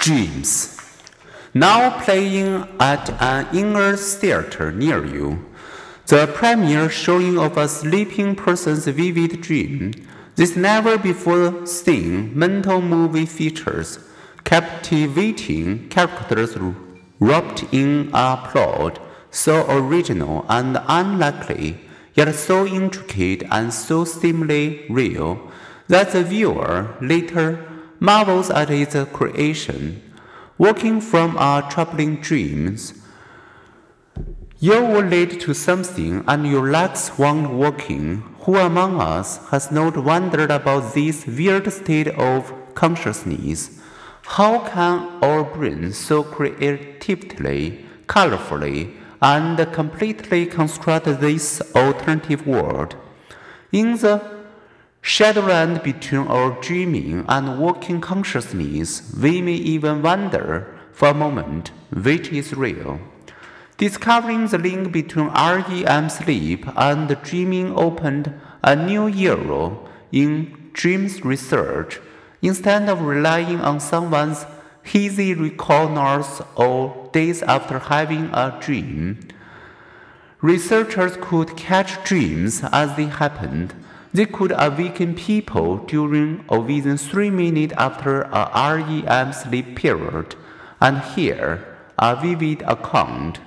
Dreams. Now playing at an inner theater near you. The premiere showing of a sleeping person's vivid dream. This never before seen mental movie features captivating characters wrapped in a plot so original and unlikely, yet so intricate and so seemingly real that the viewer later marvels at its creation. Waking from our troubling dreams, you will lead to something, and your legs won't walking. Who among us has not wondered about this weird state of consciousness? How can our brains so creatively, colorfully, and completely construct this alternative world? In the shadowland between our dreaming and waking consciousness, we may even wonder for a moment which is real. Discovering the link between REM sleep and dreaming opened a new era in dreams research. Instead of relying on someone's hazy recall notes or days after having a dream, researchers could catch dreams as they happened. They could awaken people during or within three minutes after a REM sleep period. And here, a vivid account